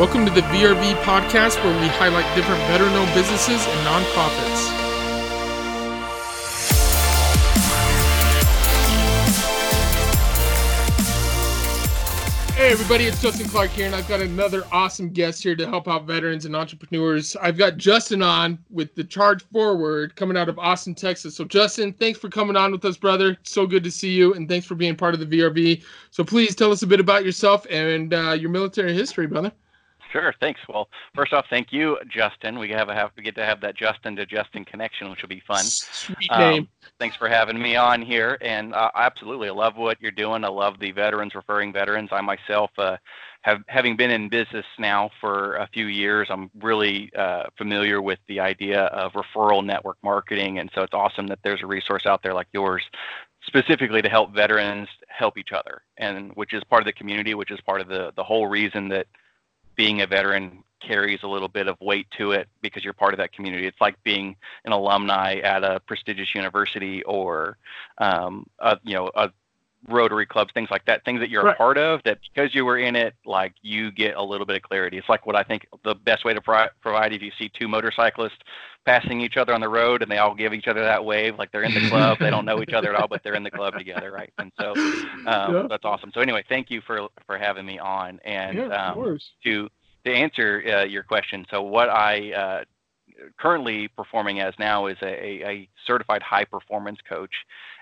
Welcome to the VRV podcast where we highlight different better known businesses and nonprofits. Hey everybody, it's Justin Clark here, and I've got another awesome guest here to help out veterans and entrepreneurs. I've got Justin on with the Charge Forward coming out of Austin, Texas. So, Justin, thanks for coming on with us, brother. So good to see you, and thanks for being part of the VRV. So, please tell us a bit about yourself and uh, your military history, brother. Sure. Thanks. Well, first off, thank you, Justin. We have a, have to get to have that Justin to Justin connection, which will be fun. Sweet name. Um, thanks for having me on here, and uh, absolutely, I love what you're doing. I love the veterans referring veterans. I myself uh, have having been in business now for a few years. I'm really uh, familiar with the idea of referral network marketing, and so it's awesome that there's a resource out there like yours specifically to help veterans help each other and which is part of the community which is part of the the whole reason that being a veteran carries a little bit of weight to it because you're part of that community. It's like being an alumni at a prestigious university or, um, a, you know, a Rotary clubs, things like that, things that you're right. a part of. That because you were in it, like you get a little bit of clarity. It's like what I think the best way to pro- provide if you see two motorcyclists passing each other on the road and they all give each other that wave, like they're in the club. they don't know each other at all, but they're in the club together, right? And so um, yeah. that's awesome. So anyway, thank you for for having me on and yeah, um, to to answer uh, your question, so what I uh, currently performing as now is a, a, certified high performance coach.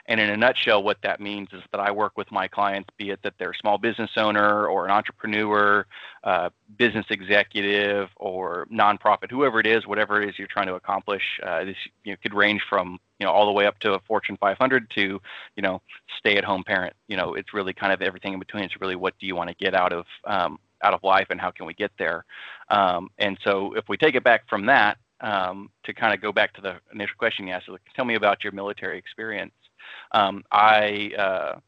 And in a nutshell, what that means is that I work with my clients, be it that they're a small business owner or an entrepreneur, uh, business executive, or nonprofit, whoever it is, whatever it is you're trying to accomplish. Uh, this you know, could range from you know all the way up to a Fortune 500 to you know stay-at-home parent. You know, it's really kind of everything in between. It's really what do you want to get out of um, out of life and how can we get there. Um, and so if we take it back from that um, to kind of go back to the initial question you asked, tell me about your military experience. Um, I uh,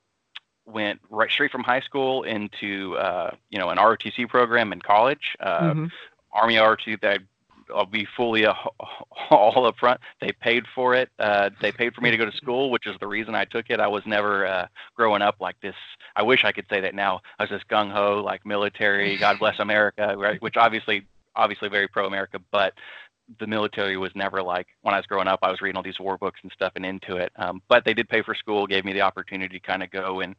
went right straight from high school into uh, you know an ROTC program in college. Uh, mm-hmm. Army ROTC that I'll be fully uh, all up front. They paid for it. Uh, they paid for me to go to school, which is the reason I took it. I was never uh, growing up like this. I wish I could say that now. I was just gung ho, like military. God bless America, right? Which obviously, obviously very pro America, but the military was never like when I was growing up. I was reading all these war books and stuff and into it. Um, but they did pay for school, gave me the opportunity to kind of go and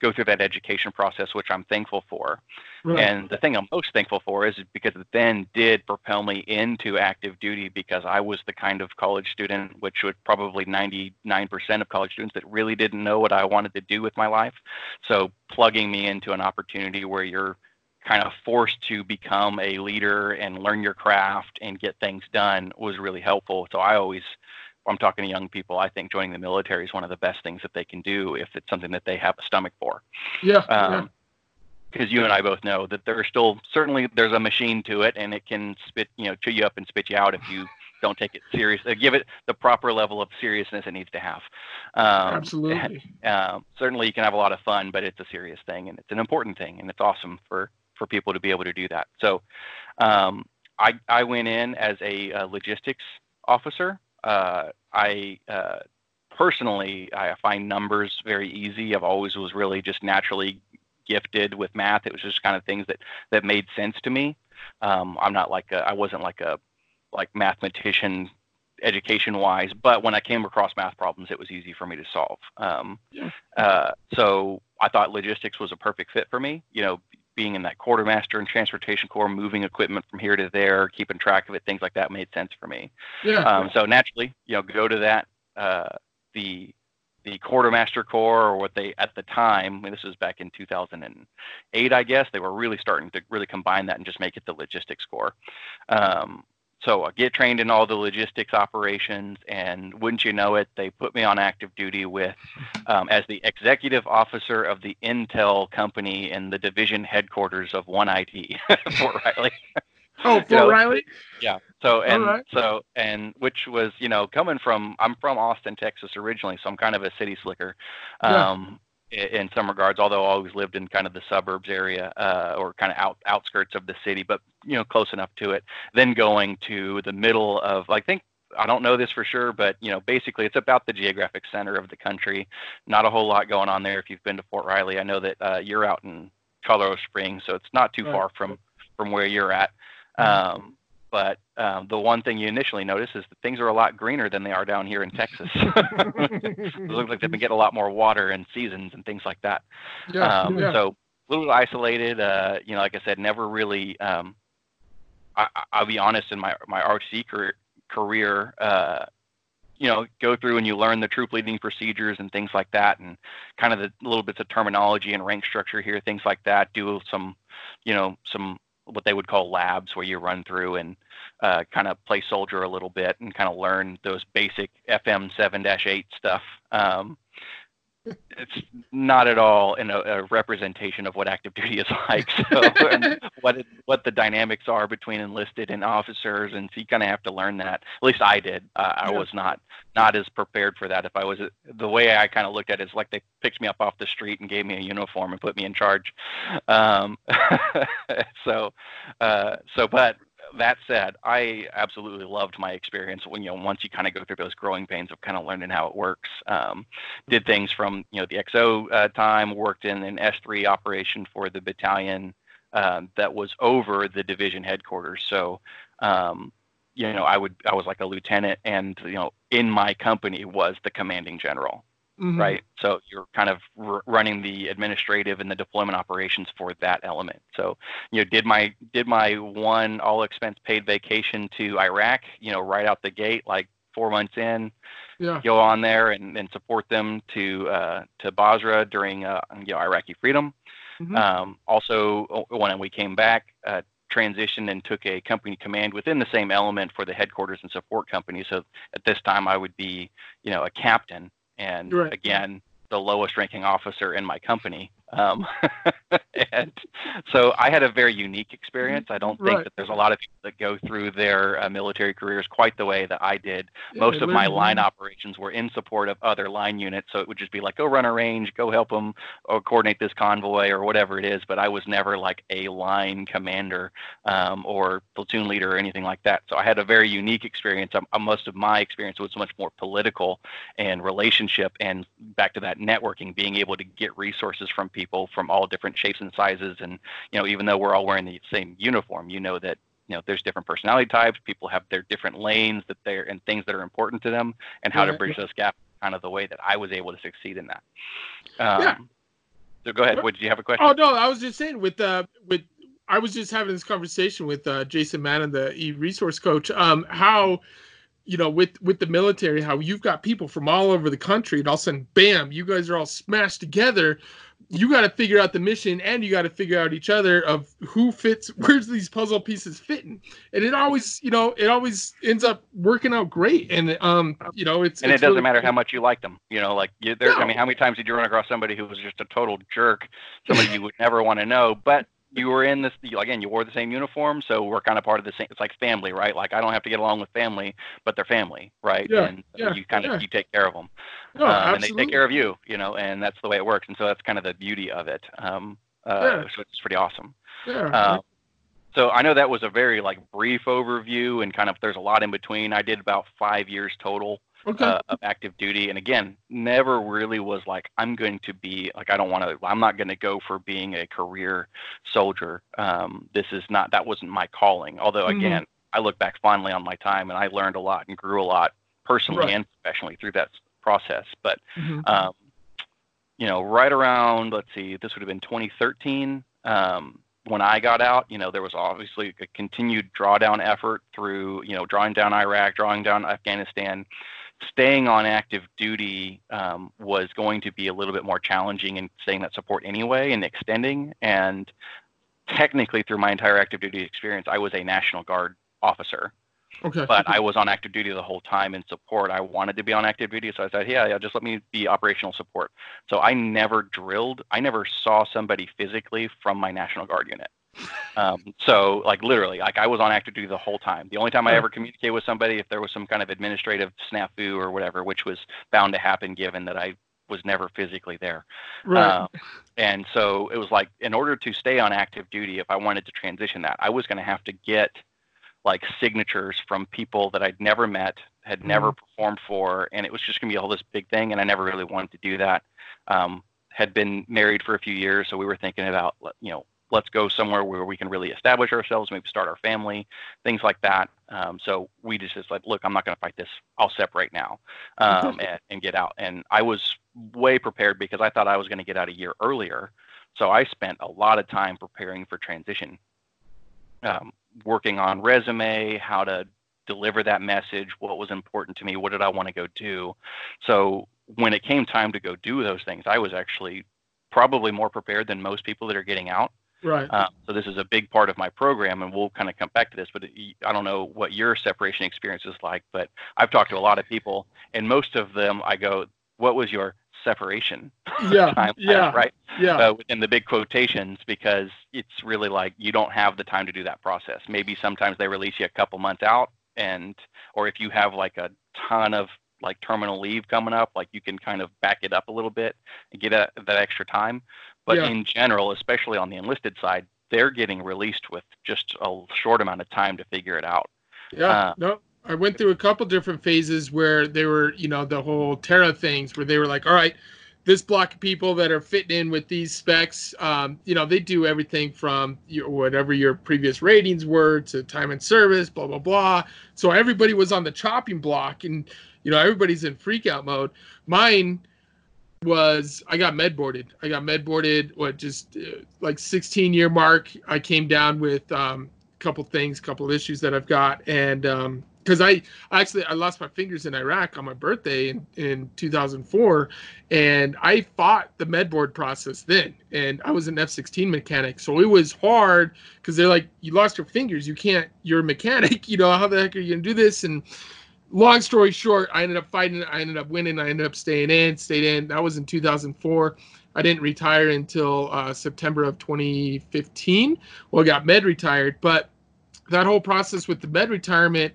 go through that education process, which I'm thankful for. Right. And the thing I'm most thankful for is because it then did propel me into active duty because I was the kind of college student, which was probably 99% of college students that really didn't know what I wanted to do with my life. So plugging me into an opportunity where you're kind of forced to become a leader and learn your craft and get things done was really helpful. So I always, I'm talking to young people, I think joining the military is one of the best things that they can do if it's something that they have a stomach for. Yeah. Um, because you and I both know that there's still certainly there's a machine to it and it can spit you know chew you up and spit you out if you don't take it serious uh, give it the proper level of seriousness it needs to have um, absolutely uh, certainly you can have a lot of fun but it's a serious thing and it's an important thing and it's awesome for for people to be able to do that. So um, I, I went in as a, logistics officer. Uh, I uh, personally, I find numbers very easy. I've always was really just naturally gifted with math. It was just kind of things that, that made sense to me. Um, I'm not like a, I wasn't like a like mathematician education wise, but when I came across math problems, it was easy for me to solve. Um, yeah. uh, so I thought logistics was a perfect fit for me. You know, being in that quartermaster and transportation corps, moving equipment from here to there, keeping track of it, things like that made sense for me. Yeah. Um, so naturally, you know, go to that uh, the the quartermaster corps or what they at the time. I mean, this was back in 2008, I guess. They were really starting to really combine that and just make it the logistics corps. Um, so I get trained in all the logistics operations, and wouldn't you know it, they put me on active duty with um, as the executive officer of the Intel company in the division headquarters of One ID, Fort Riley. Oh, Fort know, Riley. Yeah. So and right. so and which was you know coming from I'm from Austin, Texas originally, so I'm kind of a city slicker. Um, in some regards, although I always lived in kind of the suburbs area uh, or kind of out, outskirts of the city, but you know close enough to it. Then going to the middle of, I think I don't know this for sure, but you know basically it's about the geographic center of the country. Not a whole lot going on there. If you've been to Fort Riley, I know that uh, you're out in Colorado Springs, so it's not too right. far from from where you're at. Um, but um, the one thing you initially notice is that things are a lot greener than they are down here in Texas. it looks like they've been getting a lot more water and seasons and things like that. Yeah, um, yeah. So a little isolated. Uh, you know, like I said, never really. Um, I, will be honest. In my my RC career, career uh, you know, go through and you learn the troop leading procedures and things like that, and kind of the little bits of terminology and rank structure here, things like that. Do some, you know, some what they would call labs where you run through and uh, kind of play soldier a little bit and kind of learn those basic FM 7-8 stuff. Um, it's not at all in a, a, representation of what active duty is like. So what it, what the dynamics are between enlisted and officers, and so you kind of have to learn that. At least I did. Uh, I was not not as prepared for that. If I was the way I kind of looked at it is like they picked me up off the street and gave me a uniform and put me in charge. Um, so uh, so, but that said, I absolutely loved my experience when you know once you kind of go through those growing pains of kind of learning how it works. Um, did things from you know the XO uh, time, worked in an S3 operation for the battalion um, that was over the division headquarters. So um, you know I would I was like a lieutenant, and you know in my company was the commanding general. Mm-hmm. right? So you're kind of r- running the administrative and the deployment operations for that element. So you know, did my did my one all expense paid vacation to Iraq, you know, right out the gate, like four months in, yeah. go on there and, and support them to uh, to Basra during uh, you know Iraqi freedom. Mm-hmm. Um, also, when we came back, uh, transitioned and took a company command within the same element for the headquarters and support company. So at this time, I would be, you know, a captain and right. again the lowest ranking officer in my company um, and so I had a very unique experience. I don't think right. that there's a lot of people that go through their uh, military careers quite the way that I did. Yeah, Most of my line operations were in support of other line units, so it would just be like, go run a range, go help them, or coordinate this convoy, or whatever it is. But I was never like a line commander um, or platoon leader or anything like that. So I had a very unique experience. Um, uh, most of my experience was much more political and relationship, and back to that networking, being able to get resources from people from all different shapes and sizes. And you know, even though we're all wearing the same uniform, you know that you know there's different personality types. People have their different lanes that they're and things that are important to them, and how yeah, to bridge those gaps. Kind of the way that I was able to succeed in that. Um, yeah. So go ahead. What did you have a question? Oh no, I was just saying with uh with I was just having this conversation with uh, Jason Madden, the e resource coach. Um, how you know, with with the military, how you've got people from all over the country, and all of a sudden, bam, you guys are all smashed together you got to figure out the mission and you got to figure out each other of who fits where's these puzzle pieces fitting and it always you know it always ends up working out great and um you know it's and it's it doesn't really matter cool. how much you like them you know like you there no. i mean how many times did you run across somebody who was just a total jerk somebody you would never want to know but you were in this again you wore the same uniform so we're kind of part of the same it's like family right like i don't have to get along with family but they're family right yeah, and yeah, you kind of yeah. you take care of them no, um, and they take care of you you know and that's the way it works and so that's kind of the beauty of it um uh, yeah. so it's pretty awesome yeah. Um, so I know that was a very like brief overview and kind of there's a lot in between. I did about five years total okay. uh, of active duty. And again, never really was like, I'm going to be like, I don't want to, I'm not going to go for being a career soldier. Um, this is not, that wasn't my calling. Although, mm-hmm. again, I look back fondly on my time and I learned a lot and grew a lot personally right. and professionally through that process. But, mm-hmm. um, you know, right around, let's see, this would have been 2013. Um, when I got out, you know, there was obviously a continued drawdown effort through, you know, drawing down Iraq, drawing down Afghanistan, staying on active duty um, was going to be a little bit more challenging in staying that support anyway and extending. And technically, through my entire active duty experience, I was a National Guard officer. Okay. But I was on active duty the whole time in support. I wanted to be on active duty, so I said, "Yeah, yeah, just let me be operational support." So I never drilled. I never saw somebody physically from my National Guard unit. Um, so like literally, like I was on active duty the whole time. The only time I ever communicated with somebody if there was some kind of administrative snafu or whatever, which was bound to happen given that I was never physically there. Right. Um, and so it was like in order to stay on active duty, if I wanted to transition that, I was going to have to get like signatures from people that I'd never met, had mm-hmm. never performed for, and it was just going to be all this big thing. And I never really wanted to do that. Um, had been married for a few years, so we were thinking about you know let's go somewhere where we can really establish ourselves, maybe start our family, things like that. Um, so we just just like, look, I'm not going to fight this. I'll separate now um, and, and get out. And I was way prepared because I thought I was going to get out a year earlier. So I spent a lot of time preparing for transition, um, working on resume, how to deliver that message, what was important to me, what did I want to go do. So when it came time to go do those things, I was actually probably more prepared than most people that are getting out. Right. Uh, so this is a big part of my program, and we'll kind of come back to this. But I don't know what your separation experience is like, but I've talked to a lot of people, and most of them, I go, "What was your separation?" Yeah. yeah. Right. Yeah. Uh, within the big quotations, because it's really like you don't have the time to do that process. Maybe sometimes they release you a couple months out, and or if you have like a ton of like terminal leave coming up, like you can kind of back it up a little bit and get a, that extra time. But Yeah. in general, especially on the enlisted side, they're getting released with just a short amount of time to figure it out. Yeah, Uh, no, I went through a couple different phases where they were, you know, the whole TERA things where they were like, all right, this block of people that are fitting in with these specs, um, you know, they do everything from your, whatever your previous ratings were to time and service, blah blah blah. So everybody was on the chopping block, and you know, everybody's in freak out mode. Mine was I got med boarded. I got med boarded. What just uh, like 16 year mark. I came down with um, a couple things, a couple issues that I've got, and um, because I actually I lost my fingers in Iraq on my birthday in, in 2004, and I fought the med board process then, and I was an F-16 mechanic, so it was hard because they're like, you lost your fingers, you can't, you're a mechanic, you know, how the heck are you gonna do this? And long story short, I ended up fighting, I ended up winning, I ended up staying in, stayed in. That was in 2004. I didn't retire until uh, September of 2015. Well, I got med retired, but that whole process with the med retirement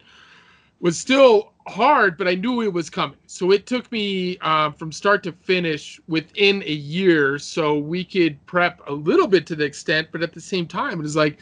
was still hard, but I knew it was coming. So it took me uh, from start to finish within a year, so we could prep a little bit to the extent, but at the same time, it was like,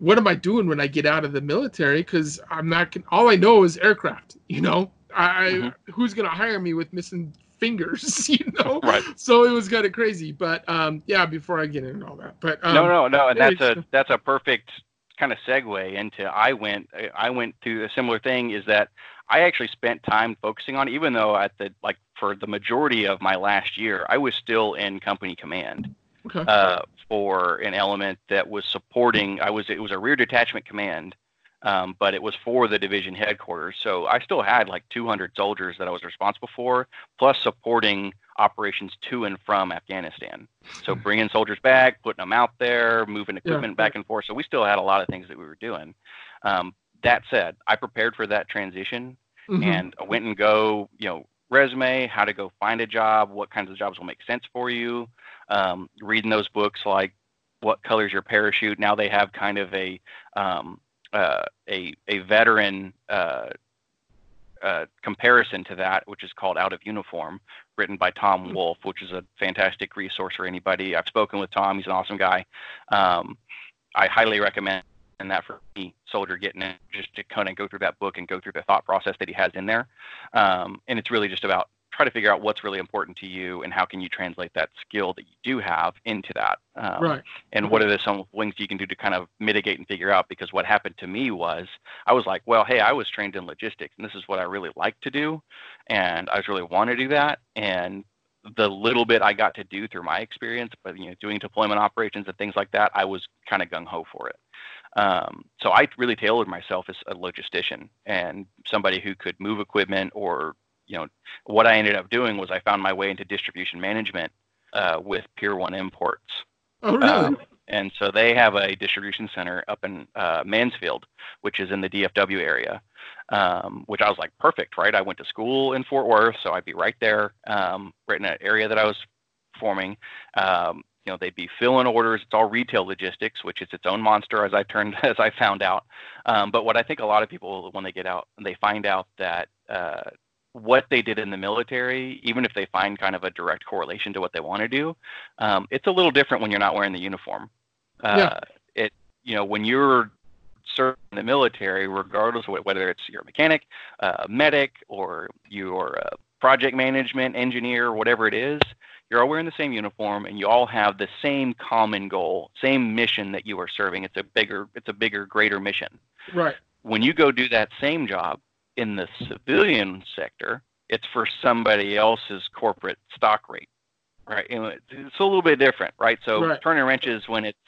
what am I doing when I get out of the military? Because I'm not. All I know is aircraft. You know, I Mhm. who's gonna hire me with missing fingers? You know, Right. so it was kind of crazy. But um, yeah, before I get into all that, but um, no, no, no, and that's a that's a perfect kind of segue into I went I went through a similar thing. Is that I actually spent time focusing on, even though at the like for the majority of my last year, I was still in company command. Okay. uh, for an element that was supporting. I was it was a rear detachment command, um, but it was for the division headquarters. So I still had like 200 soldiers that I was responsible for, plus supporting operations to and from Afghanistan. So bringing soldiers back, putting them out there, moving equipment back and forth. So we still had a lot of things that we were doing. Um, that said, I prepared for that transition Mhm. and I went and go, you know, resume, how to go find a job, what kinds of jobs will make sense for you. Um, reading those books like what colors your parachute. Now they have kind of a um, uh, a a veteran uh, uh, comparison to that, which is called Out of Uniform, written by Tom Wolfe, which is a fantastic resource for anybody. I've spoken with Tom; he's an awesome guy. Um, I highly recommend that for any soldier getting in, just to kind of go through that book and go through the thought process that he has in there. Um, and it's really just about try to figure out what's really important to you and how can you translate that skill that you do have into that. Um, right. and what are the some things you can do to kind of mitigate and figure out because what happened to me was i was like well hey i was trained in logistics and this is what i really like to do and i really want to do that and the little bit i got to do through my experience but you know doing deployment operations and things like that i was kind of gung-ho for it um, so i really tailored myself as a logistician and somebody who could move equipment or you know what i ended up doing was i found my way into distribution management uh, with Pier One Imports, Oh, really? um, and so they have a distribution center up in uh, Mansfield, which is in the DFW area. Um, which I was like, perfect, right? I went to school in Fort Worth, so I'd be right there, um, right in that area that I was forming. Um, you know, they'd be filling orders. It's all retail logistics, which is its own monster, as I turned as I found out. Um, but what I think a lot of people, when they get out, they find out that uh, what they did in the military, even if they find kind of a direct correlation to what they want to do, um, it's a little different when you're not wearing the uniform. Uh, Yeah. It, you know, when you're serving in the military, regardless of whether it's you're a mechanic, uh, medic, or you're a project management, engineer, whatever it is, you're all wearing the same uniform and you all have the same common goal, same mission that you are serving. It's a bigger, it's a bigger, greater mission. Right. When you go do that same job in the civilian sector, it's for somebody else's corporate stock rate, right? And it's a little bit different, right? So Right. turning wrenches when it's,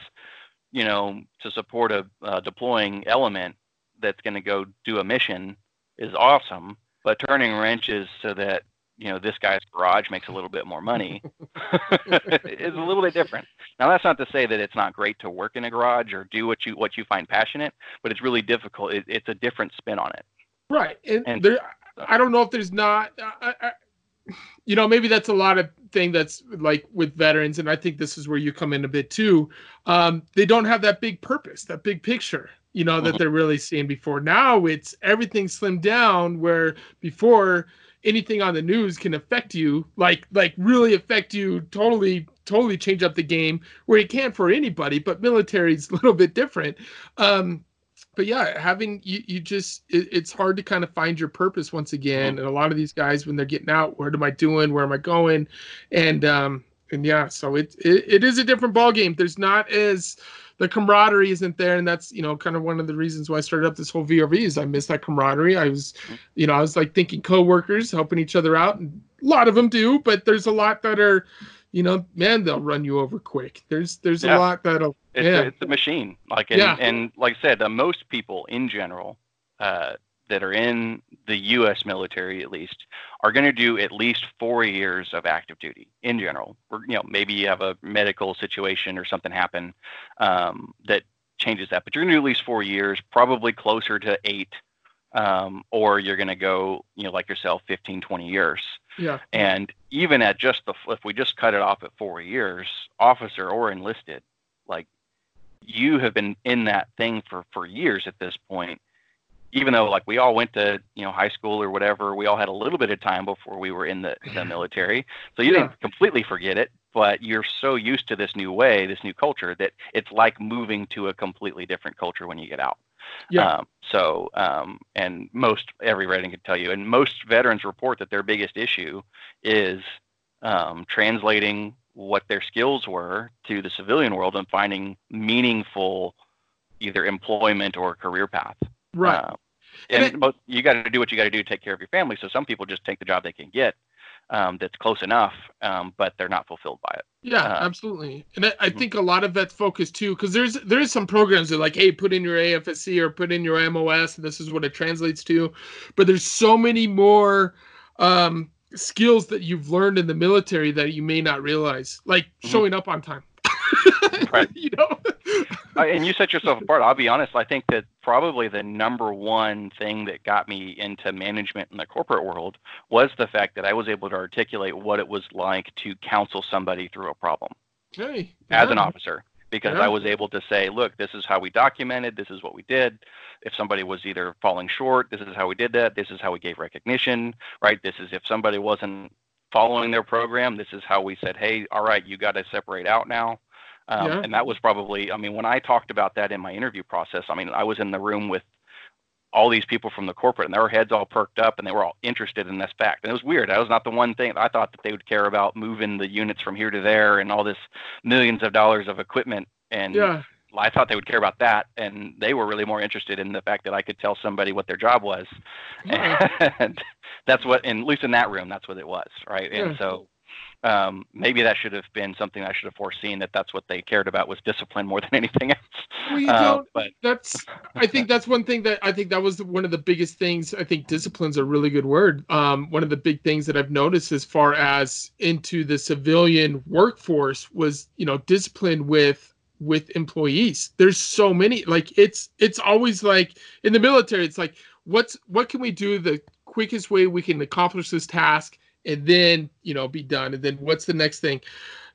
you know, to support a uh, deploying element that's going to go do a mission is awesome, but turning wrenches so that you know this guy's garage makes a little bit more money is a little bit different. Now that's not to say that it's not great to work in a garage or do what you what you find passionate, but it's really difficult. It, it's a different spin on it. Right. And, And- there, I don't know if there's not, I, I, you know, maybe that's a lot of thing that's like with veterans, and I think this is where you come in a bit too. Um, they don't have that big purpose, that big picture, you know, that Mhm. they're really seeing before. Now it's everything slimmed down, where before anything on the news can affect you, like like really affect you, totally totally change up the game. Where it can't for anybody, but military's a little bit different. Um, but yeah, having you, you just it, it's hard to kind of find your purpose once again. And a lot of these guys, when they're getting out, what am I doing? Where am I going? And um, and yeah, so it it, it is a different ball game. There's not as the camaraderie isn't there, and that's you know kind of one of the reasons why I started up this whole VRV is I miss that camaraderie. I was, you know, I was like thinking coworkers helping each other out, and a lot of them do, but there's a lot that are, you know, man, they'll run you over quick. There's there's Yeah. a lot that'll It's, Yeah. a, it's a machine. Like and, Yeah. and like I said, uh, most people in general uh, that are in the U.S. military, at least, are going to do at least four years of active duty in general. Or, you know, maybe you have a medical situation or something happen um, that changes that, but you're going to do at least four years, probably closer to eight, um, or you're going to go, you know, like yourself, 15, 20 years. yeah And even at just the, if we just cut it off at four years, officer or enlisted, like you have been in that thing for, for years at this point. Even though like we all went to, you know, high school or whatever, we all had a little bit of time before we were in the, the military. So you Yeah. didn't completely forget it, but you're so used to this new way, this new culture that it's like moving to a completely different culture when you get out. yeah Um, so, um, and most every veteran can tell you, and most veterans report that their biggest issue is um, translating what their skills were to the civilian world and finding meaningful either employment or career path. right. Uh, And and it- you got to do what you got to do to take care of your family. So some people just take the job they can get um, that's close enough, um, but they're not fulfilled by it. Yeah, Uh, absolutely. And I, I Mhm. think a lot of vets focus too, because there's there's some programs that are like, hey, put in your AFSC or put in your MOS, and this is what it translates to. But there's so many more um, skills that you've learned in the military that you may not realize, like Mhm. showing up on time. Right. you know. Uh, and you set yourself apart. I'll be honest. I think that probably the number one thing that got me into management in the corporate world was the fact that I was able to articulate what it was like to counsel somebody through a problem hey. as an officer because Yeah. I was able to say, look, this is how we documented, this is what we did. If somebody was either falling short, this is how we did that, this is how we gave recognition, right? This is if somebody wasn't following their program, this is how we said, hey, all right, you got to separate out now. Um, Yeah. And that was probably, I mean, when I talked about that in my interview process, I mean, I was in the room with all these people from the corporate and their heads all perked up and they were all interested in this fact. And it was weird. That was not the one thing I thought that they would care about moving the units from here to there and all this millions of dollars of equipment. And Yeah. I thought they would care about that. And they were really more interested in the fact that I could tell somebody what their job was. Yeah. And that's what, and at least in that room, that's what it was. Right. Yeah. And so um, maybe that should have been something I should have foreseen that that's what they cared about was discipline more than anything else. Well, you Uh, don't. but That's. I think that's one thing that I think that was one of the biggest things. I think discipline's a really good word. Um, one of the big things that I've noticed as far as into the civilian workforce was, you know, discipline with with employees. There's so many. Like it's it's always like in the military. It's like what's what can we do the quickest way we can accomplish this task and then you know be done and then what's the next thing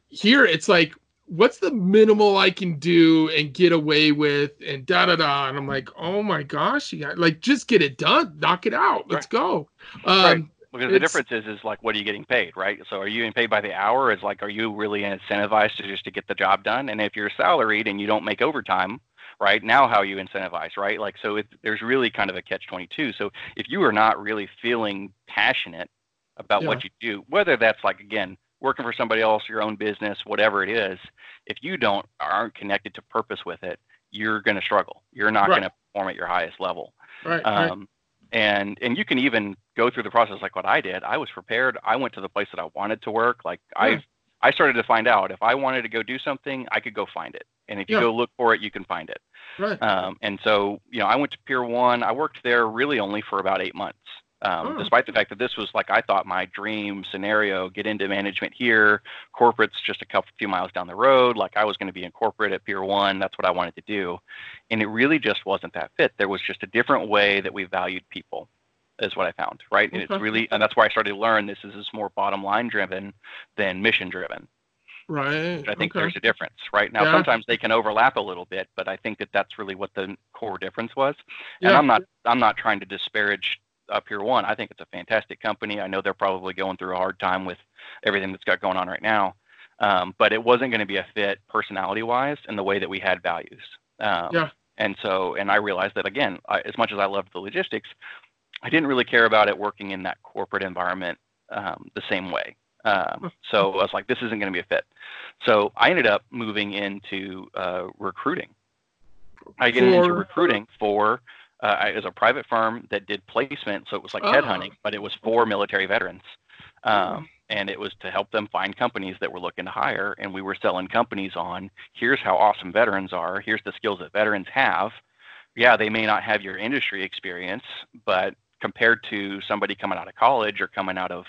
here it's like what's the minimal i can do and get away with and da da da and i'm like oh my gosh you got, like just get it done knock it out let's go um Right. Because the difference is, is like, what are you getting paid, right? So, are you getting paid by the hour? Is like, are you really incentivized to just to get the job done? And if you're salaried and you don't make overtime, right now, how you incentivize, right? Like, so it, there's really kind of a catch twenty two. So, if you are not really feeling passionate about Yeah. what you do, whether that's like again working for somebody else, your own business, whatever it is. If you don't aren't connected to purpose with it, you're going to struggle. You're not Right. going to perform at your highest level. Right. right. Um, and and you can even go through the process like what I did. I was prepared. I went to the place that I wanted to work. Like Yeah. I I started to find out if I wanted to go do something, I could go find it. And if you Yeah. go look for it, you can find it. Right. Um, and so, you know, I went to Pier One. I worked there really only for about eight months, um, Oh. despite the fact that this was like I thought my dream scenario: get into management here. Corporate's just a couple few miles down the road. Like I was going to be in corporate at Pier One. That's what I wanted to do, and it really just wasn't that fit. There was just a different way that we valued people, is what I found. Right, and Okay. it's really, and that's why I started to learn this is this more bottom line driven than mission driven. right. I think okay. there's a difference, right? Now, Yeah. sometimes they can overlap a little bit, but I think that that's really what the core difference was. And Yeah. I'm not, I'm not trying to disparage Up Pier One. I think it's a fantastic company. I know they're probably going through a hard time with everything that's got going on right now, um, but it wasn't going to be a fit personality-wise in the way that we had values. Um, Yeah. And so, and I realized that again, I, as much as I loved the logistics, I didn't really care about it working in that corporate environment um, the same way. Um, so I was like, this isn't going to be a fit. So I ended up moving into uh, recruiting. I get into recruiting for uh, it was a private firm that did placement, so it was like Oh. headhunting, but it was for military veterans, um, and it was to help them find companies that were looking to hire. And we were selling companies on here's how awesome veterans are, here's the skills that veterans have. Yeah, they may not have your industry experience, but compared to somebody coming out of college or coming out of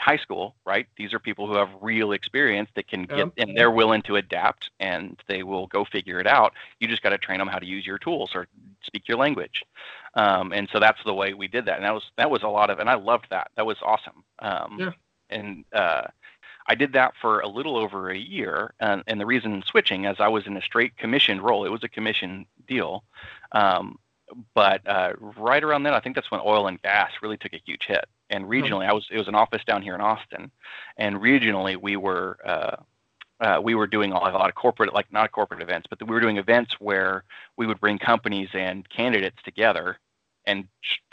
high school, right? These are people who have real experience that can get, and they're willing to adapt and they will go figure it out. You just got to train them how to use your tools or speak your language. Um, and so that's the way we did that. And that was, that was a lot of, and I loved that. That was awesome. Um, Yeah. And uh, I did that for a little over a year. And, and the reason switching, as I was in a straight commissioned role, it was a commission deal. Um, but uh, right around then, I think that's when oil and gas really took a huge hit. And regionally, I was it was an office down here in Austin, and regionally we were uh, uh, we were doing a lot, a lot of corporate, like not corporate events, but we were doing events where we would bring companies and candidates together and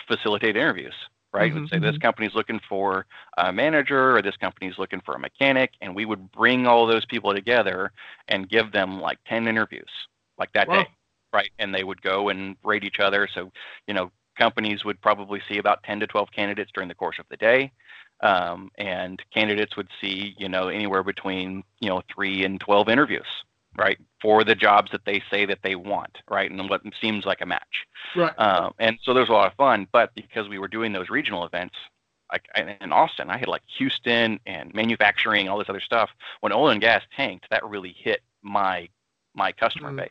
facilitate interviews. Right, Mhm, we'd say this company's looking for a manager, or this company's looking for a mechanic, and we would bring all those people together and give them like ten interviews, like that Wow. day right? And they would go and rate each other. So, you know, companies would probably see about 10 to 12 candidates during the course of the day. Um, and candidates would see, you know, anywhere between, you know, three and 12 interviews, right? For the jobs that they say that they want, right? And what seems like a match. Right. Um, and so there's a lot of fun, but because we were doing those regional events, like in Austin, I had like Houston and manufacturing, all this other stuff. When oil and gas tanked, that really hit my my customer Mhm. base.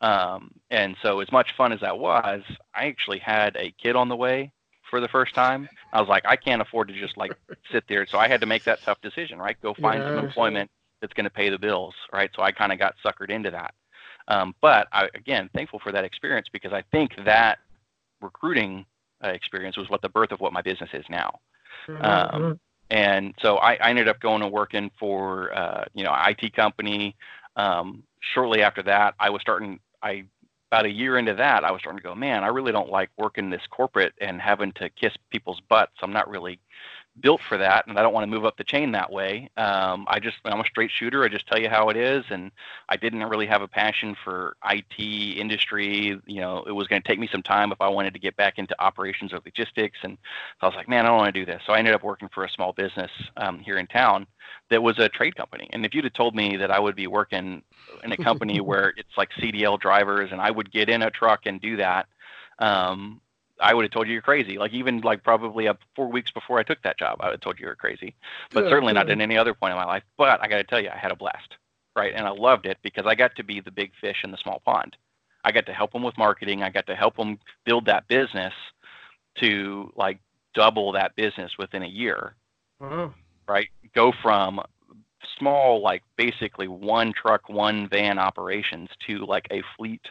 Um, and so, as much fun as that was, I actually had a kid on the way for the first time. I was like, I can't afford to just like sit there. So I had to make that tough decision, right? Go find some employment that's going to pay the bills, right? So I kind of got suckered into that. Um, but I, again, thankful for that experience because I think that recruiting uh, experience was what the birth of what my business is now. Um, and so I, I ended up going and working for uh, you know an IT company. Um, shortly after that, I was starting. I about a year into that, I was starting to go, man, I really don't like working this corporate and having to kiss people's butts. I'm not really built for that, and I don't want to move up the chain that way. Um, I just I'm a straight shooter. I just tell you how it is, and I didn't really have a passion for IT industry. You know, it was going to take me some time if I wanted to get back into operations or logistics, and so I was like, man, I don't want to do this. So I ended up working for a small business um, here in town that was a trade company. And if you'd have told me that I would be working in a company where it's like CDL drivers and I would get in a truck and do that, um, I would have told you you're crazy. Like even like probably uh, four weeks before I took that job, I would have told you you're crazy. But Yeah, certainly not yeah. at any other point in my life. But I got to tell you, I had a blast, right? And I loved it because I got to be the big fish in the small pond. I got to help them with marketing. I got to help them build that business to like double that business within a year Wow. right? Go from small, like basically one truck, one van operations to like a fleet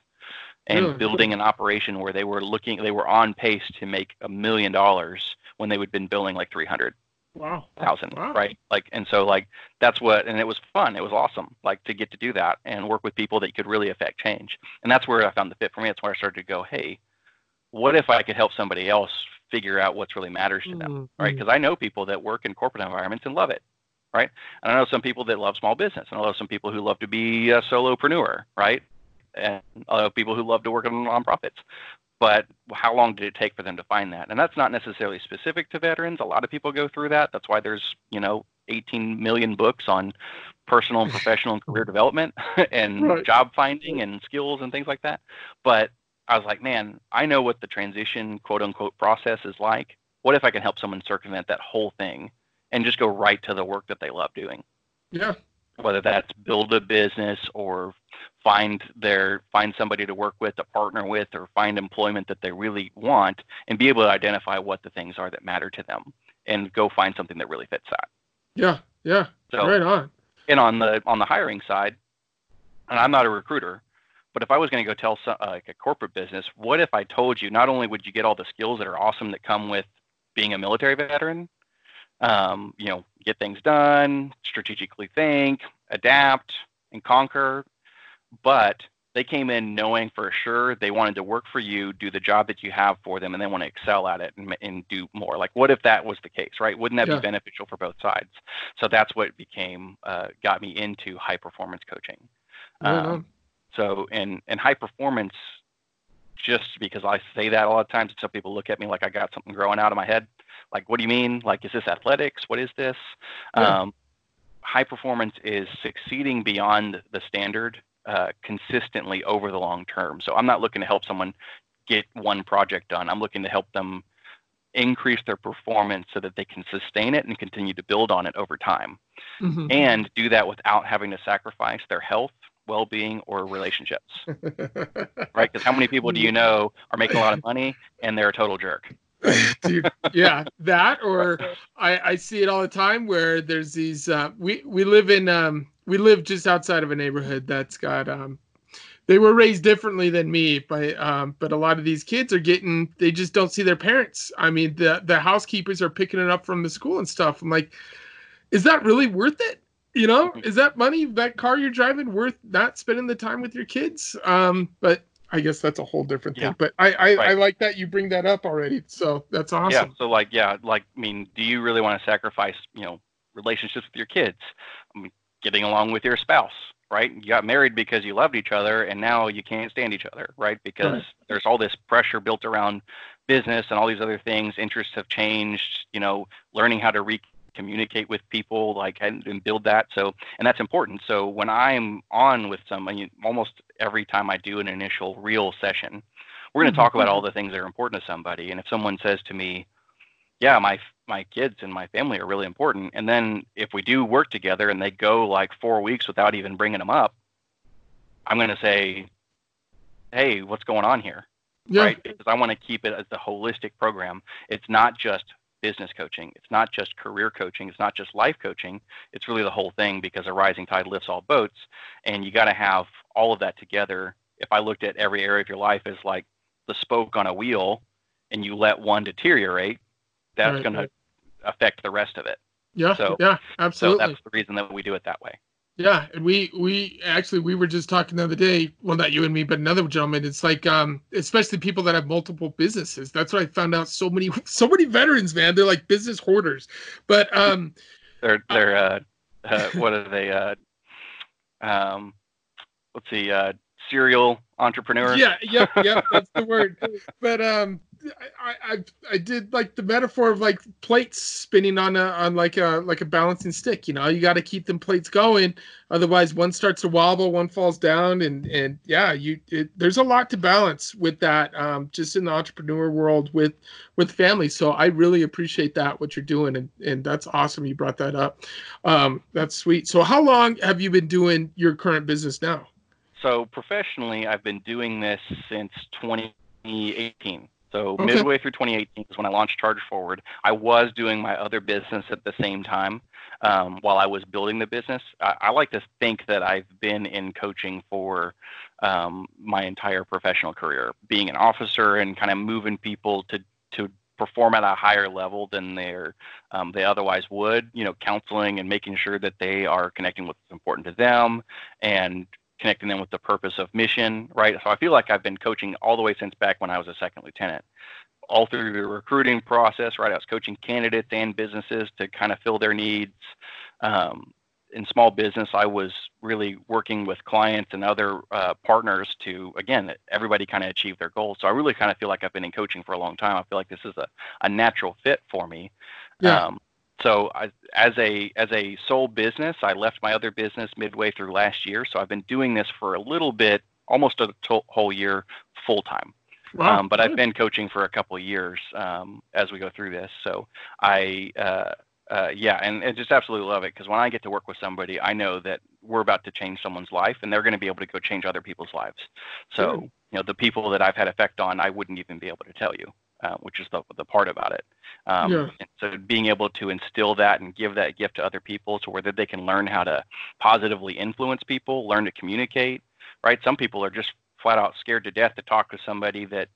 and Really? building an operation where they were looking, they were on pace to make a million dollars when they would been billing like 300,000, Wow. Wow. right? Like, and so like, that's what, and it was fun. It was awesome. Like to get to do that and work with people that could really affect change. And that's where I found the fit for me. That's where I started to go, Hey, what if I could help somebody else figure out what's really matters to them, Mm-hmm. right? Because I know people that work in corporate environments and love it, right? And I know some people that love small business, and I know some people who love to be a solopreneur, right? And know people who love to work in nonprofits. But how long did it take for them to find that? And that's not necessarily specific to veterans. A lot of people go through that. That's why there's, you know, 18 million books on personal and professional and career development and Right. job finding and skills and things like that. But I was like, man, I know what the transition quote unquote process is like. What if I can help someone circumvent that whole thing and just go right to the work that they love doing? Yeah. Whether that's build a business or find their find somebody to work with, to partner with, or find employment that they really want and be able to identify what the things are that matter to them and go find something that really fits that. Yeah. Yeah. So right on. and on the on the hiring side, and I'm not a recruiter, but if I was going to go tell some, uh, like a corporate business, what if I told you not only would you get all the skills that are awesome that come with being a military veteran, um, you know, get things done, strategically think, adapt, and conquer, but they came in knowing for sure they wanted to work for you, do the job that you have for them, and they want to excel at it and, and do more. Like, what if that was the case, right? Wouldn't that Yeah. be beneficial for both sides? So that's what became uh, got me into high performance coaching. Right Um. So, and and high performance, just because I say that a lot of times, some people look at me like I got something growing out of my head. Like, what do you mean? Like, is this athletics? What is this? Yeah. Um, high performance is succeeding beyond the standard uh, consistently over the long term. So I'm not looking to help someone get one project done. I'm looking to help them increase their performance so that they can sustain it and continue to build on it over time Mhm. and do that without having to sacrifice their health, well-being, or relationships. Right? Because how many people do you know are making a lot of money and they're a total jerk? Dude, yeah, that or I, I see it all the time where there's these uh, we we live in um we live just outside of a neighborhood that's got um they were raised differently than me but um but a lot of these kids are getting they just don't see their parents. I mean the the housekeepers are picking it up from the school and stuff. I'm like is that really worth it? You know is that money that car you're driving worth not spending the time with your kids? Um but i guess that's a whole different thing Yeah. but i I, I like that you bring that up already so that's awesome. Yeah. So like, yeah, like, I mean, do you really want to sacrifice, you know, relationships with your kids, I mean, getting along with your spouse, right? You got married because you loved each other, and now you can't stand each other, right? Because Right. there's all this pressure built around business and all these other things. Interests have changed. You know, learning how to re communicate with people like and, and build that so and that's important. So when i'm on with somebody almost every time i do an initial real session we're going to talk mm-hmm. about all mm-hmm. the things that are important to somebody and if someone says to me yeah my my kids and my family are really important and then if we do work together and they go like four weeks without even bringing them up i'm going to say hey what's going on here? Yeah. Right? Because I want to keep it as the holistic program. It's not just business coaching. It's not just career coaching. It's not just life coaching. It's really the whole thing because a rising tide lifts all boats, and you got to have all of that together. If I looked at every area of your life as like the spoke on a wheel, and you let one deteriorate, that's Right, going right. to affect the rest of it. yeah so- yeah So absolutely that's the reason that we do it that way. Yeah, and we we actually we were just talking the other day. Well, not you and me, but another gentleman. It's like um, especially people that have multiple businesses. That's what I found out. So many so many veterans, man. They're like business hoarders. But um, They're they're uh, uh, what are they? Uh, um, let's see, uh, serial entrepreneurs. yeah, yeah, yep, that's the word. But um, I, I I did like the metaphor of like plates spinning on a on like a like a balancing stick. You know, you got to keep them plates going, otherwise one starts to wobble, one falls down, and and yeah, you it, there's a lot to balance with that. Um, just in the entrepreneur world with with family. So I really appreciate that what you're doing, and and that's awesome. You brought that up. Um, that's sweet. So how long have you been doing your current business now? So professionally, I've been doing this since 2018. So Okay. midway through 2018 is when I launched Charge Forward. I was doing my other business at the same time um, while I was building the business. I, I like to think that I've been in coaching for um, my entire professional career, being an officer and kind of moving people to to perform at a higher level than they're um, they otherwise would. You know, counseling and making sure that they are connecting with what's important to them and connecting them with the purpose of mission, right? So I feel like I've been coaching all the way since back when I was a second lieutenant. all through the recruiting process, right? I was coaching candidates and businesses to kind of fill their needs. Um, in small business, I was really working with clients and other uh, partners to, again, everybody kind of achieve their goals. So I really kind of feel like I've been in coaching for a long time. I feel like this is a, a natural fit for me. Yeah. Um, so I, as a as a sole business, I left my other business midway through last year. So I've been doing this for a little bit, almost a to- whole year, full time. Wow. Um, but I've been coaching for a couple of years um, as we go through this. So I, uh, uh, yeah, and, and just absolutely love it because when I get to work with somebody, I know that we're about to change someone's life, and they're going to be able to go change other people's lives. So you know, the people that I've had effect on, I wouldn't even be able to tell you, uh, which is the the part about it. Um, yeah. so being able to instill that and give that gift to other people, to where they can learn how to positively influence people, learn to communicate. Right? Some people are just flat out scared to death to talk to somebody that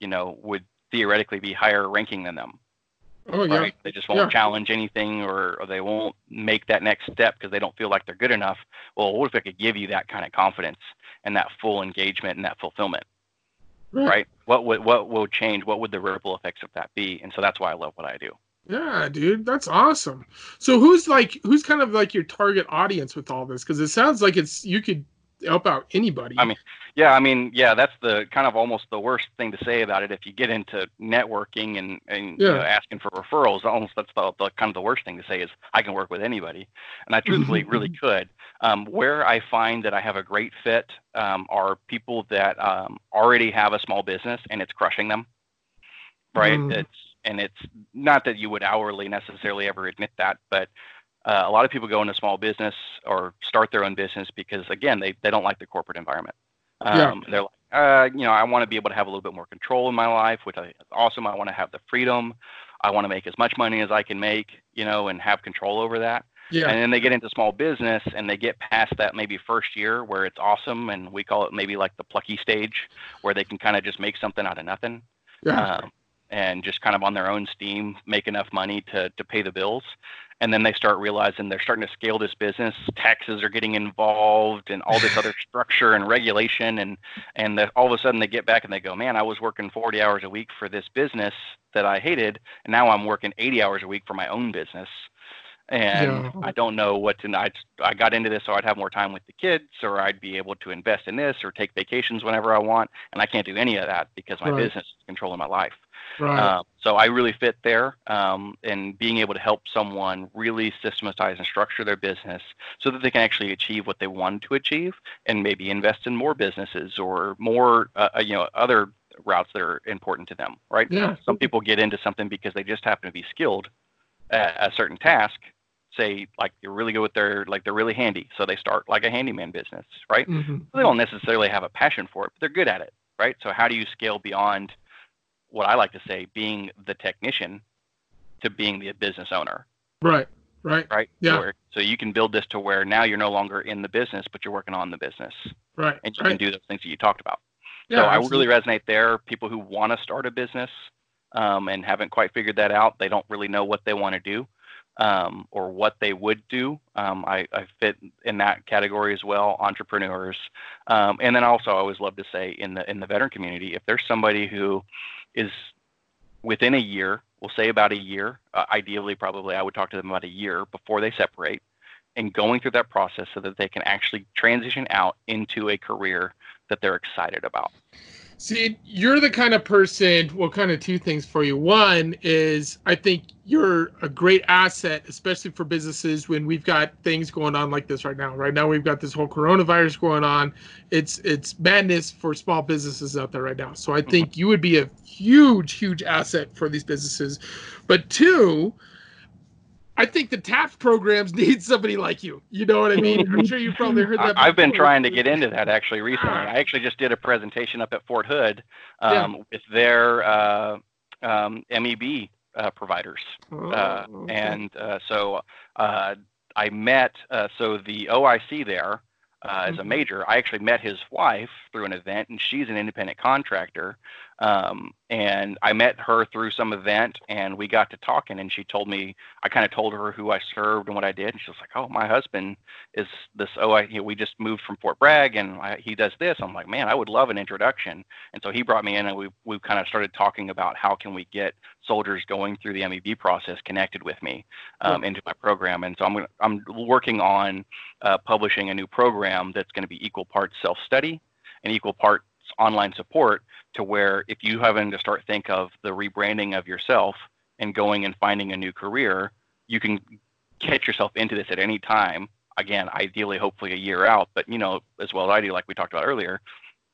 you know would theoretically be higher ranking than them. Oh yeah. Right? They just won't yeah. challenge anything, or, or they won't make that next step because they don't feel like they're good enough. Well, what if I could give you that kind of confidence and that full engagement and that fulfillment? Right. right? What would what will change? What would the ripple effects of that be? And so that's why I love what I do. Yeah, dude, that's awesome. So who's like who's kind of like your target audience with all this? Because it sounds like it's you could help out anybody. I mean, yeah, I mean, yeah, that's the kind of almost the worst thing to say about it. If you get into networking and and yeah. you know, asking for referrals, almost that's the, the kind of the worst thing to say is I can work with anybody, and I truthfully really could. Um, where I find that I have a great fit um, are people that um, already have a small business and it's crushing them, right? Mm. It's and it's not that you would hourly necessarily ever admit that, but uh, a lot of people go into small business or start their own business because again they, they don't like the corporate environment um, yeah. they're like uh, you know i want to be able to have a little bit more control in my life which is awesome i want to have the freedom i want to make as much money as i can make you know and have control over that yeah. And then they get into small business and they get past that maybe first year where it's awesome and we call it maybe like the plucky stage where they can kind of just make something out of nothing. Yeah. Um, and just kind of on their own steam make enough money to to pay the bills and then they start realizing they're starting to scale this business taxes are getting involved and all this other structure and regulation and and the, all of a sudden they get back and they go man i was working 40 hours a week for this business that i hated and now i'm working 80 hours a week for my own business and yeah. I don't know what to. I I got into this so I'd have more time with the kids, or I'd be able to invest in this, or take vacations whenever I want, and I can't do any of that because my right. business is controlling my life. Right. Um, so I really fit there, um, and being able to help someone really systematize and structure their business so that they can actually achieve what they want to achieve, and maybe invest in more businesses or more, uh, uh, you know, other routes that are important to them. Right. Yeah. Some people get into something because they just happen to be skilled at a certain task, say like you're really good with their like they're really handy so they start like a handyman business right mm-hmm. they don't necessarily have a passion for it but they're good at it right so how do you scale beyond what i like to say being the technician to being the business owner. Right right. Right? Yeah. Where, so you can build this to where now you're no longer in the business but you're working on the business. Right and you right. can do those things that you talked about. Yeah, so absolutely. i really resonate there. People who want to start a business um, and haven't quite figured that out they don't really know what they want to do um, or what they would do. Um, I, I, fit in that category as well, entrepreneurs. Um, and then also, I always love to say in the in the veteran community, if there's somebody who is within a year, we'll say about a year, uh, ideally, probably I would talk to them about a year before they separate, and going through that process so that they can actually transition out into a career that they're excited about. See, you're the kind of person, well, kind of two things for you. One is I think you're a great asset, especially for businesses when we've got things going on like this right now. Right now we've got this whole coronavirus going on. It's it's madness for small businesses out there right now. So I mm-hmm. think you would be a huge, huge asset for these businesses. But two, I think the TAPS programs need somebody like you. You know what I mean? I'm sure you've probably heard that. I've been trying to get into that actually recently. I actually just did a presentation up at Fort Hood um, yeah. with their uh, um, MEB uh, providers, oh, uh, okay. and uh, so uh, I met. Uh, so the OIC there uh, as a mm-hmm. major. I actually met his wife through an event, and she's an independent contractor. Um, and I met her through some event and we got to talking and she told me, I kind of told her who I served and what I did. And she was like, Oh, my husband is this, oh, I, you know, we just moved from Fort Bragg and I, he does this. I'm like, man, I would love an introduction. And so he brought me in and we, we kind of started talking about how can we get soldiers going through the MEB process connected with me um, into my program. And so I'm, gonna, I'm working on uh, publishing a new program that's going to be equal parts self-study and equal parts online support to where if you having to start think of the rebranding of yourself and going and finding a new career, you can catch yourself into this at any time. Again, ideally, hopefully a year out, but you know, as well as I do, like we talked about earlier,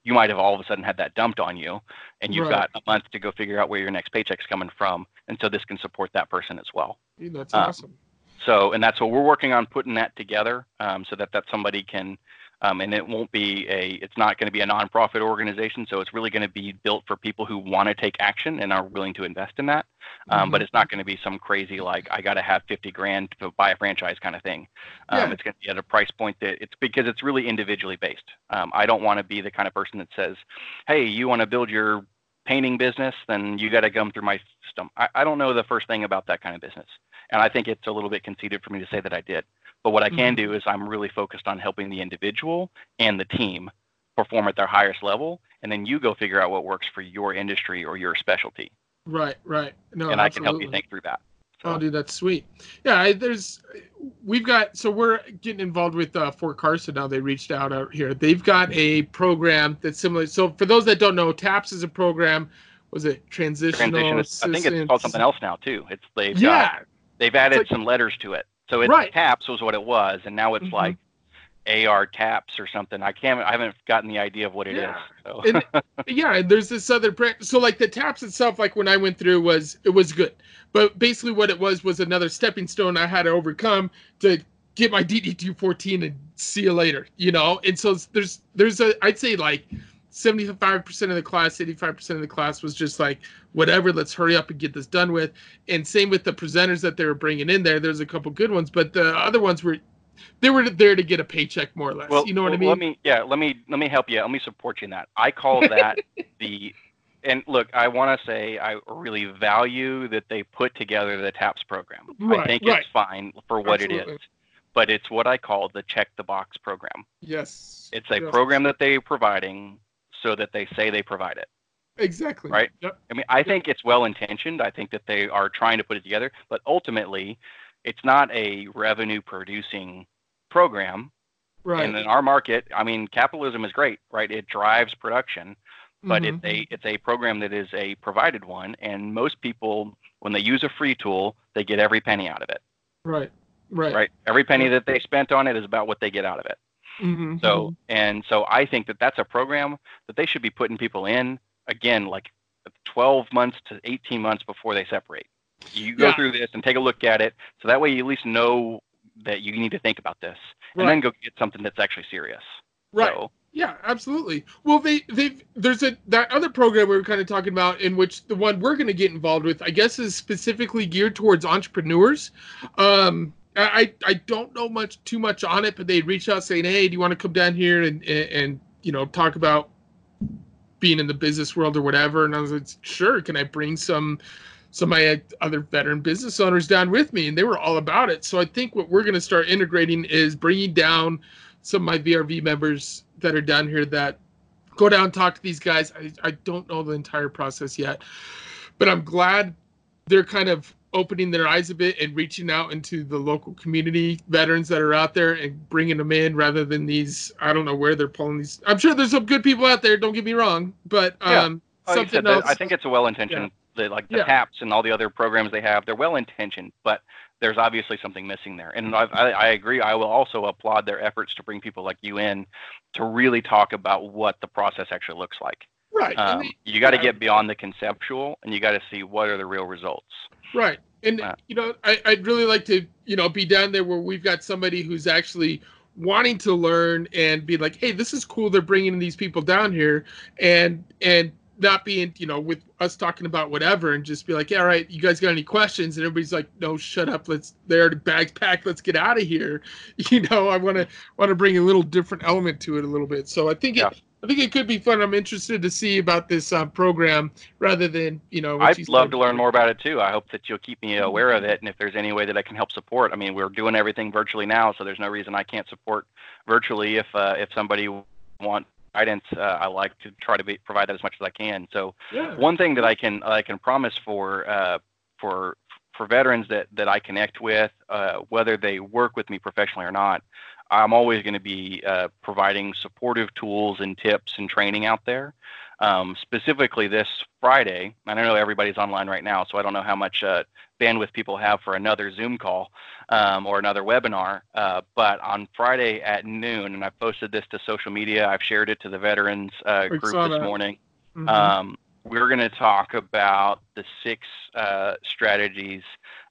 you might have all of a sudden had that dumped on you and you've right. got a month to go figure out where your next paycheck's coming from. And so this can support that person as well. that's um, awesome. So, and that's what we're working on putting that together um, so that that somebody can um, and it won't be a it's not going to be a nonprofit organization so it's really going to be built for people who want to take action and are willing to invest in that. Um, mm-hmm. but it's not going to be some crazy like i got to have 50 grand to buy a franchise kind of thing. Um, yeah. it's going to be at a price point that it's because it's really individually based. Um, i don't want to be the kind of person that says hey you want to build your painting business? Then you got to come through my system I, I don't know the first thing about that kind of business. And i think it's a little bit conceited for me to say that i did but what I can mm-hmm. do is I'm really focused on helping the individual and the team perform at their highest level, and then you go figure out what works for your industry or your specialty. Right, right. No, and absolutely. I can help you think through that. So. Oh, dude, that's sweet. Yeah, I, there's, we've got, so we're getting involved with uh, Fort Carson now. They reached out out here. They've got a program that's similar. So for those that don't know, TAPS is a program. Was it transitional? Transition. I think it's called something else now too. It's they've yeah. Got, they've added like, some letters to it. So it right. taps was what it was, and now it's mm-hmm. like AR taps or something. I can't. I haven't gotten the idea of what it yeah. is. So. and, yeah, and there's this other brand. So like the taps itself, like when I went through, was it was good, but basically what it was was another stepping stone I had to overcome to get my DD214 and see you later. You know, and so there's there's a I'd say like 75% of the class, 85% of the class was just like, whatever, let's hurry up and get this done with. And same with the presenters that they were bringing in there. There's a couple good ones, but the other ones were, they were there to get a paycheck more or less. Well, you know what well, I mean? Let me, yeah, let me, let me help you. Let me support you in that. I call that the, and look, I want to say I really value that they put together the TAPS program. Right, I think right. it's fine for what Absolutely. it is but it's what I call the check the box program. Yes. It's a yes. program that they're providing so that they say they provide it. Exactly. Right. Yep. I mean, I yep. think it's well intentioned. I think that they are trying to put it together, but ultimately, it's not a revenue producing program. Right. And in our market, I mean, capitalism is great, right? It drives production, but mm-hmm. it's a it's a program that is a provided one, and most people, when they use a free tool, they get every penny out of it. Right. Right. Right. Every penny that they spent on it is about what they get out of it. Mm-hmm. So mm-hmm. and so I think that that's a program that they should be putting people in again, like 12 months to 18 months before they separate. You go yeah. through this and take a look at it, so that way you at least know that you need to think about this, and then go get something that's actually serious. Right. So, yeah, absolutely. Well, they they've there's a that other program we were kind of talking about in which the one we're going to get involved with, I guess, is specifically geared towards entrepreneurs. Um, I I don't know much too much on it, but they reached out saying, "Hey, do you want to come down here and, and, and you know talk about being in the business world or whatever?" And I was like, "Sure. Can I bring some some of my other veteran business owners down with me?" And they were all about it. So I think what we're going to start integrating is bringing down some of my VRV members that are down here that go down and talk to these guys. I I don't know the entire process yet, but I'm glad they're kind of opening their eyes a bit and reaching out into the local community veterans that are out there and bringing them in rather than these i don't know where they're pulling these i'm sure there's some good people out there don't get me wrong but um yeah. something else i think it's a well-intentioned yeah. like the yeah. taps and all the other programs they have they're well-intentioned but there's obviously something missing there and I, I, I agree i will also applaud their efforts to bring people like you in to really talk about what the process actually looks like Right. Um, you got to get beyond the conceptual, and you got to see what are the real results. Right. And uh, you know, I, I'd really like to, you know, be down there where we've got somebody who's actually wanting to learn and be like, hey, this is cool. They're bringing these people down here, and and not being, you know, with us talking about whatever, and just be like, yeah, all right, you guys got any questions? And everybody's like, no, shut up. Let's. They're bags packed. Let's get out of here. You know, I want to want to bring a little different element to it a little bit. So I think yeah. it I think it could be fun. I'm interested to see about this uh, program rather than you know. I'd love to learn more about it too. I hope that you'll keep me aware of it, and if there's any way that I can help support. I mean, we're doing everything virtually now, so there's no reason I can't support virtually. If uh, if somebody wants guidance, uh, I like to try to be, provide that as much as I can. So yeah. one thing that I can I can promise for uh, for for veterans that that I connect with, uh, whether they work with me professionally or not, I'm always going to be uh, providing supportive tools and tips and training out there. Um, specifically this Friday, I don't know everybody's online right now, so I don't know how much uh, bandwidth people have for another Zoom call um, or another webinar. Uh, but on Friday at noon, and I posted this to social media, I've shared it to the veterans uh, group this that. morning. Mm-hmm. Um, we're going to talk about the six uh, strategies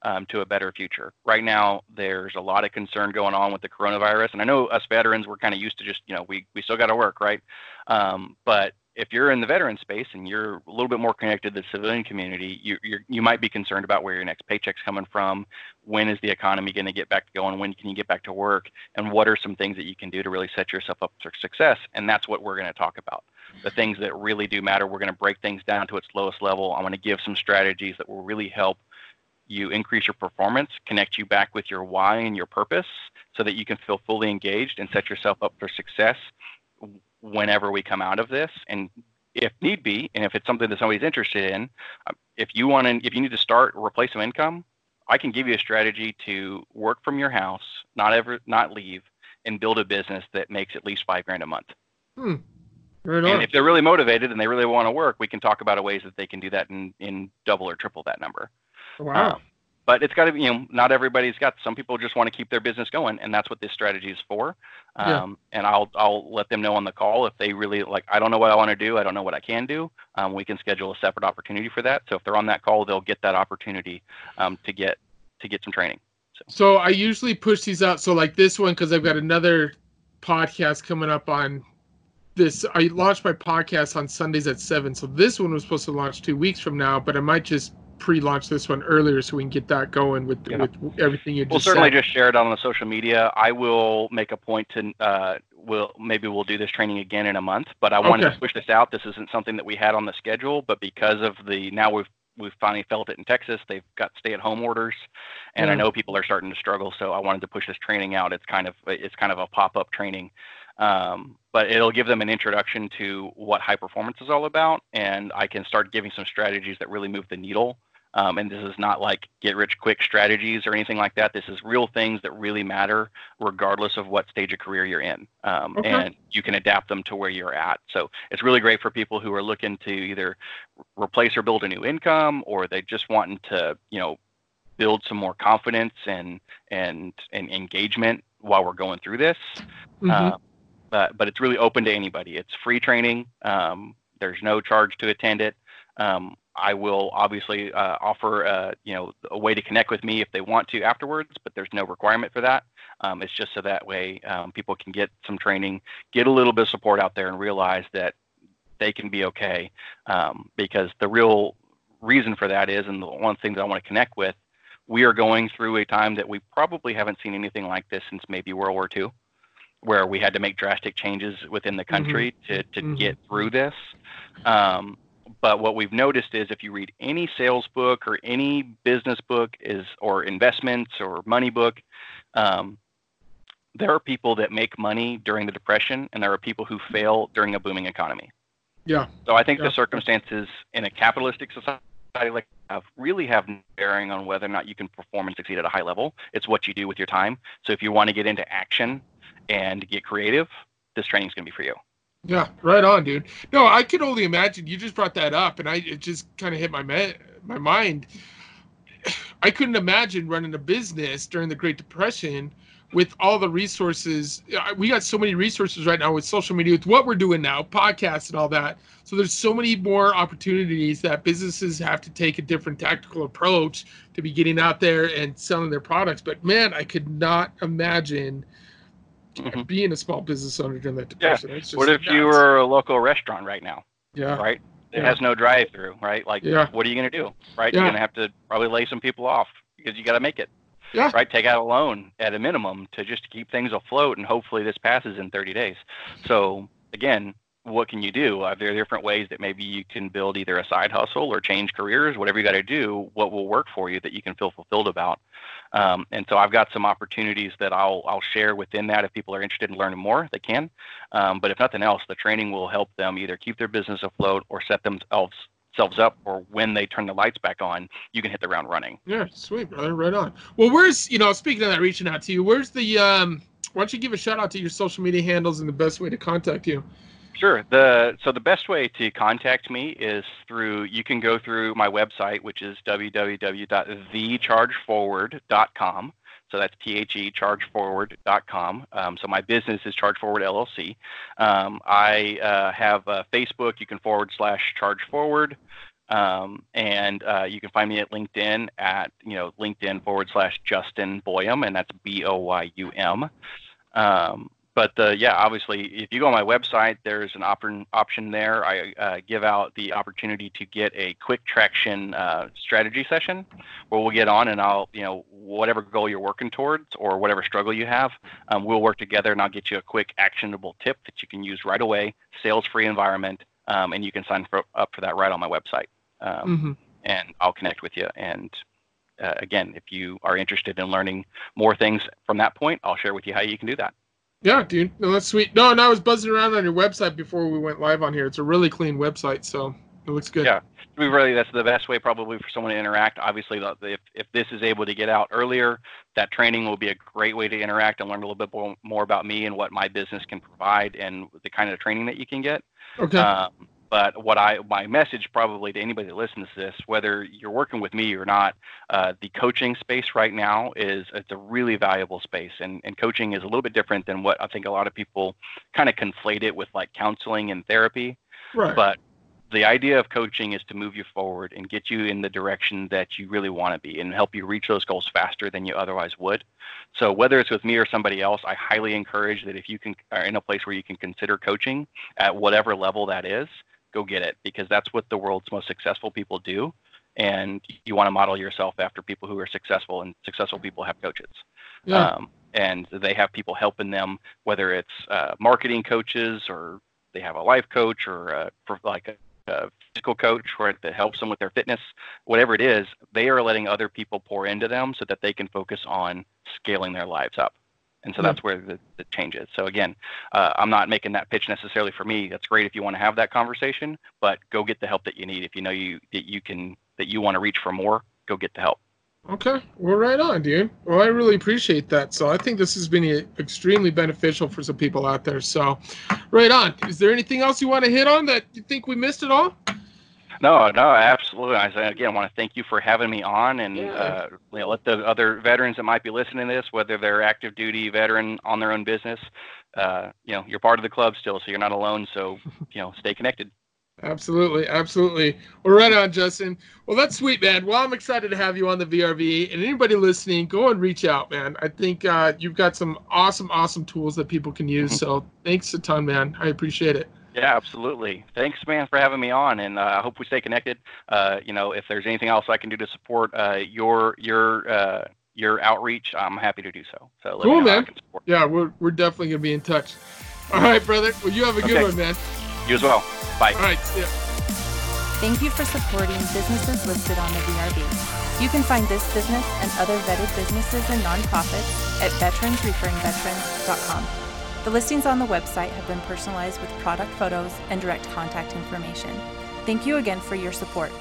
um, to a better future. Right now, there's a lot of concern going on with the coronavirus, and I know us veterans we're kind of used to just you know we we still got to work, right? Um, but if you're in the veteran space and you're a little bit more connected to the civilian community, you you you might be concerned about where your next paycheck's coming from. When is the economy going to get back to going? When can you get back to work? And what are some things that you can do to really set yourself up for success? And that's what we're going to talk about. The things that really do matter. We're going to break things down to its lowest level. I want to give some strategies that will really help you increase your performance, connect you back with your why and your purpose so that you can feel fully engaged and set yourself up for success whenever we come out of this. And if need be, and if it's something that somebody's interested in, um, if you want to, if you need to start or replace some income, I can give you a strategy to work from your house, not ever, not leave, and build a business that makes at least five grand a month. Hmm. Right and if they're really motivated and they really want to work, we can talk about ways that they can do that in, in double or triple that number. Wow. Um, but it's got to be, you know, not everybody's got. Some people just want to keep their business going, and that's what this strategy is for. Um, yeah. And I'll I'll let them know on the call if they really like. I don't know what I want to do. I don't know what I can do. Um, we can schedule a separate opportunity for that. So if they're on that call, they'll get that opportunity um, to get to get some training. So. so I usually push these out. So like this one, because I've got another podcast coming up on this. I launched my podcast on Sundays at seven. So this one was supposed to launch two weeks from now, but I might just pre-launch this one earlier so we can get that going with yeah. with everything you we'll just certainly said. just share it on the social media i will make a point to uh we'll maybe we'll do this training again in a month but i wanted okay. to push this out this isn't something that we had on the schedule but because of the now we've we've finally felt it in texas they've got stay-at-home orders and yeah. i know people are starting to struggle so i wanted to push this training out it's kind of it's kind of a pop-up training um, but it'll give them an introduction to what high performance is all about and i can start giving some strategies that really move the needle um, and this is not like get rich quick strategies or anything like that. This is real things that really matter, regardless of what stage of career you're in. Um, okay. And you can adapt them to where you're at. So it's really great for people who are looking to either replace or build a new income, or they just wanting to, you know, build some more confidence and and and engagement while we're going through this. Mm-hmm. But but it's really open to anybody. It's free training. Um, there's no charge to attend it. Um, I will obviously uh, offer uh, you know a way to connect with me if they want to afterwards, but there's no requirement for that. Um, it's just so that way um, people can get some training, get a little bit of support out there, and realize that they can be okay. Um, because the real reason for that is, and the one thing that I want to connect with, we are going through a time that we probably haven't seen anything like this since maybe World War II, where we had to make drastic changes within the country mm-hmm. to to mm-hmm. get through this. Um, but what we've noticed is if you read any sales book or any business book is or investments or money book, um, there are people that make money during the depression, and there are people who fail during a booming economy. Yeah. So I think yeah. the circumstances in a capitalistic society like have really have bearing on whether or not you can perform and succeed at a high level. It's what you do with your time. So if you want to get into action and get creative, this training is going to be for you. Yeah, right on, dude. No, I could only imagine. You just brought that up, and I it just kind of hit my me- my mind. I couldn't imagine running a business during the Great Depression with all the resources. We got so many resources right now with social media, with what we're doing now, podcasts and all that. So there's so many more opportunities that businesses have to take a different tactical approach to be getting out there and selling their products. But man, I could not imagine mm-hmm. being a small business owner during that depression. Yeah. what if nuts. you were a local restaurant right now? Yeah. Right. It yeah. has no drive-through, right? Like, yeah. what are you going to do? Right. Yeah. You're going to have to probably lay some people off because you got to make it. Yeah. Right. Take out a loan at a minimum to just keep things afloat, and hopefully this passes in 30 days. So again, what can you do? Are there different ways that maybe you can build either a side hustle or change careers, whatever you got to do, what will work for you that you can feel fulfilled about? Um, and so I've got some opportunities that I'll I'll share within that if people are interested in learning more, they can. Um, but if nothing else, the training will help them either keep their business afloat or set themselves themselves up or when they turn the lights back on, you can hit the ground running. Yeah, sweet, brother. Right on. Well, where's you know, speaking of that, reaching out to you, where's the um why don't you give a shout out to your social media handles and the best way to contact you? Sure. The so the best way to contact me is through you can go through my website, which is www.thechargeforward.com. So that's T-H-E, chargeforward.com. Um, so my business is ChargeForward LLC. Um, I uh, have a Facebook. You can forward slash ChargeForward. Um, and uh, you can find me at LinkedIn at, you know, LinkedIn forward slash Justin Boyum, and that's B O Y U M. Um, but uh, yeah, obviously, if you go on my website, there's an op- option there. I uh, give out the opportunity to get a quick traction uh, strategy session, where we'll get on and I'll, you know, whatever goal you're working towards or whatever struggle you have, um, we'll work together and I'll get you a quick actionable tip that you can use right away, sales-free environment, um, and you can sign for, up for that right on my website. Um, mm-hmm. And I'll connect with you. And uh, again, if you are interested in learning more things from that point, I'll share with you how you can do that. Yeah, dude. No, that's sweet. No, and I was buzzing around on your website before we went live on here. It's a really clean website, so it looks good. Yeah, we really that's the best way probably for someone to interact. Obviously, if if this is able to get out earlier, that training will be a great way to interact and learn a little bit more about me and what my business can provide and the kind of training that you can get. Okay. Um, but what I my message probably to anybody that listens to this, whether you're working with me or not, uh, the coaching space right now is it's a really valuable space, and and coaching is a little bit different than what I think a lot of people kind of conflate it with like counseling and therapy. Right. But the idea of coaching is to move you forward and get you in the direction that you really want to be and help you reach those goals faster than you otherwise would. So whether it's with me or somebody else, I highly encourage that if you can are in a place where you can consider coaching at whatever level that is, go get it because that's what the world's most successful people do. And you want to model yourself after people who are successful, and successful people have coaches. Yeah. Um, and they have people helping them, whether it's uh, marketing coaches or they have a life coach or a, like a, a physical coach that helps them with their fitness, whatever it is, they are letting other people pour into them so that they can focus on scaling their lives up and so mm-hmm. that's where the, the change is. So again, uh, I'm not making that pitch necessarily for me. That's great if you want to have that conversation, but go get the help that you need. If you know you that you can that you want to reach for more, go get the help. Okay, well, right on, dude. Well, I really appreciate that. So I think this has been extremely beneficial for some people out there. So, right on. Is there anything else you want to hit on that you think we missed at all? No, no, absolutely. I again want to thank you for having me on, and yeah. uh, you know, let the other veterans that might be listening to this, whether they're active duty veteran on their own business, uh, you know, you're part of the club still, so you're not alone. So, you know, stay connected. Absolutely, absolutely. Well, right on, Justin. Well, that's sweet, man. Well, I'm excited to have you on the VRV, and anybody listening, go and reach out, man. I think uh, you've got some awesome, awesome tools that people can use. So, thanks a ton, man. I appreciate it. Yeah, absolutely. Thanks, man, for having me on, and uh, I hope we stay connected. Uh, you know, if there's anything else I can do to support uh, your your uh, your outreach, I'm happy to do so. So cool, man. Yeah, we're we're definitely gonna be in touch. All right, brother. Well, you have a good one, man. You as well. Bye. All right. Yeah. Thank you for supporting businesses listed on the VRV. You can find this business and other vetted businesses and nonprofits at veteransreferringveterans.com. The listings on the website have been personalized with product photos and direct contact information. Thank you again for your support.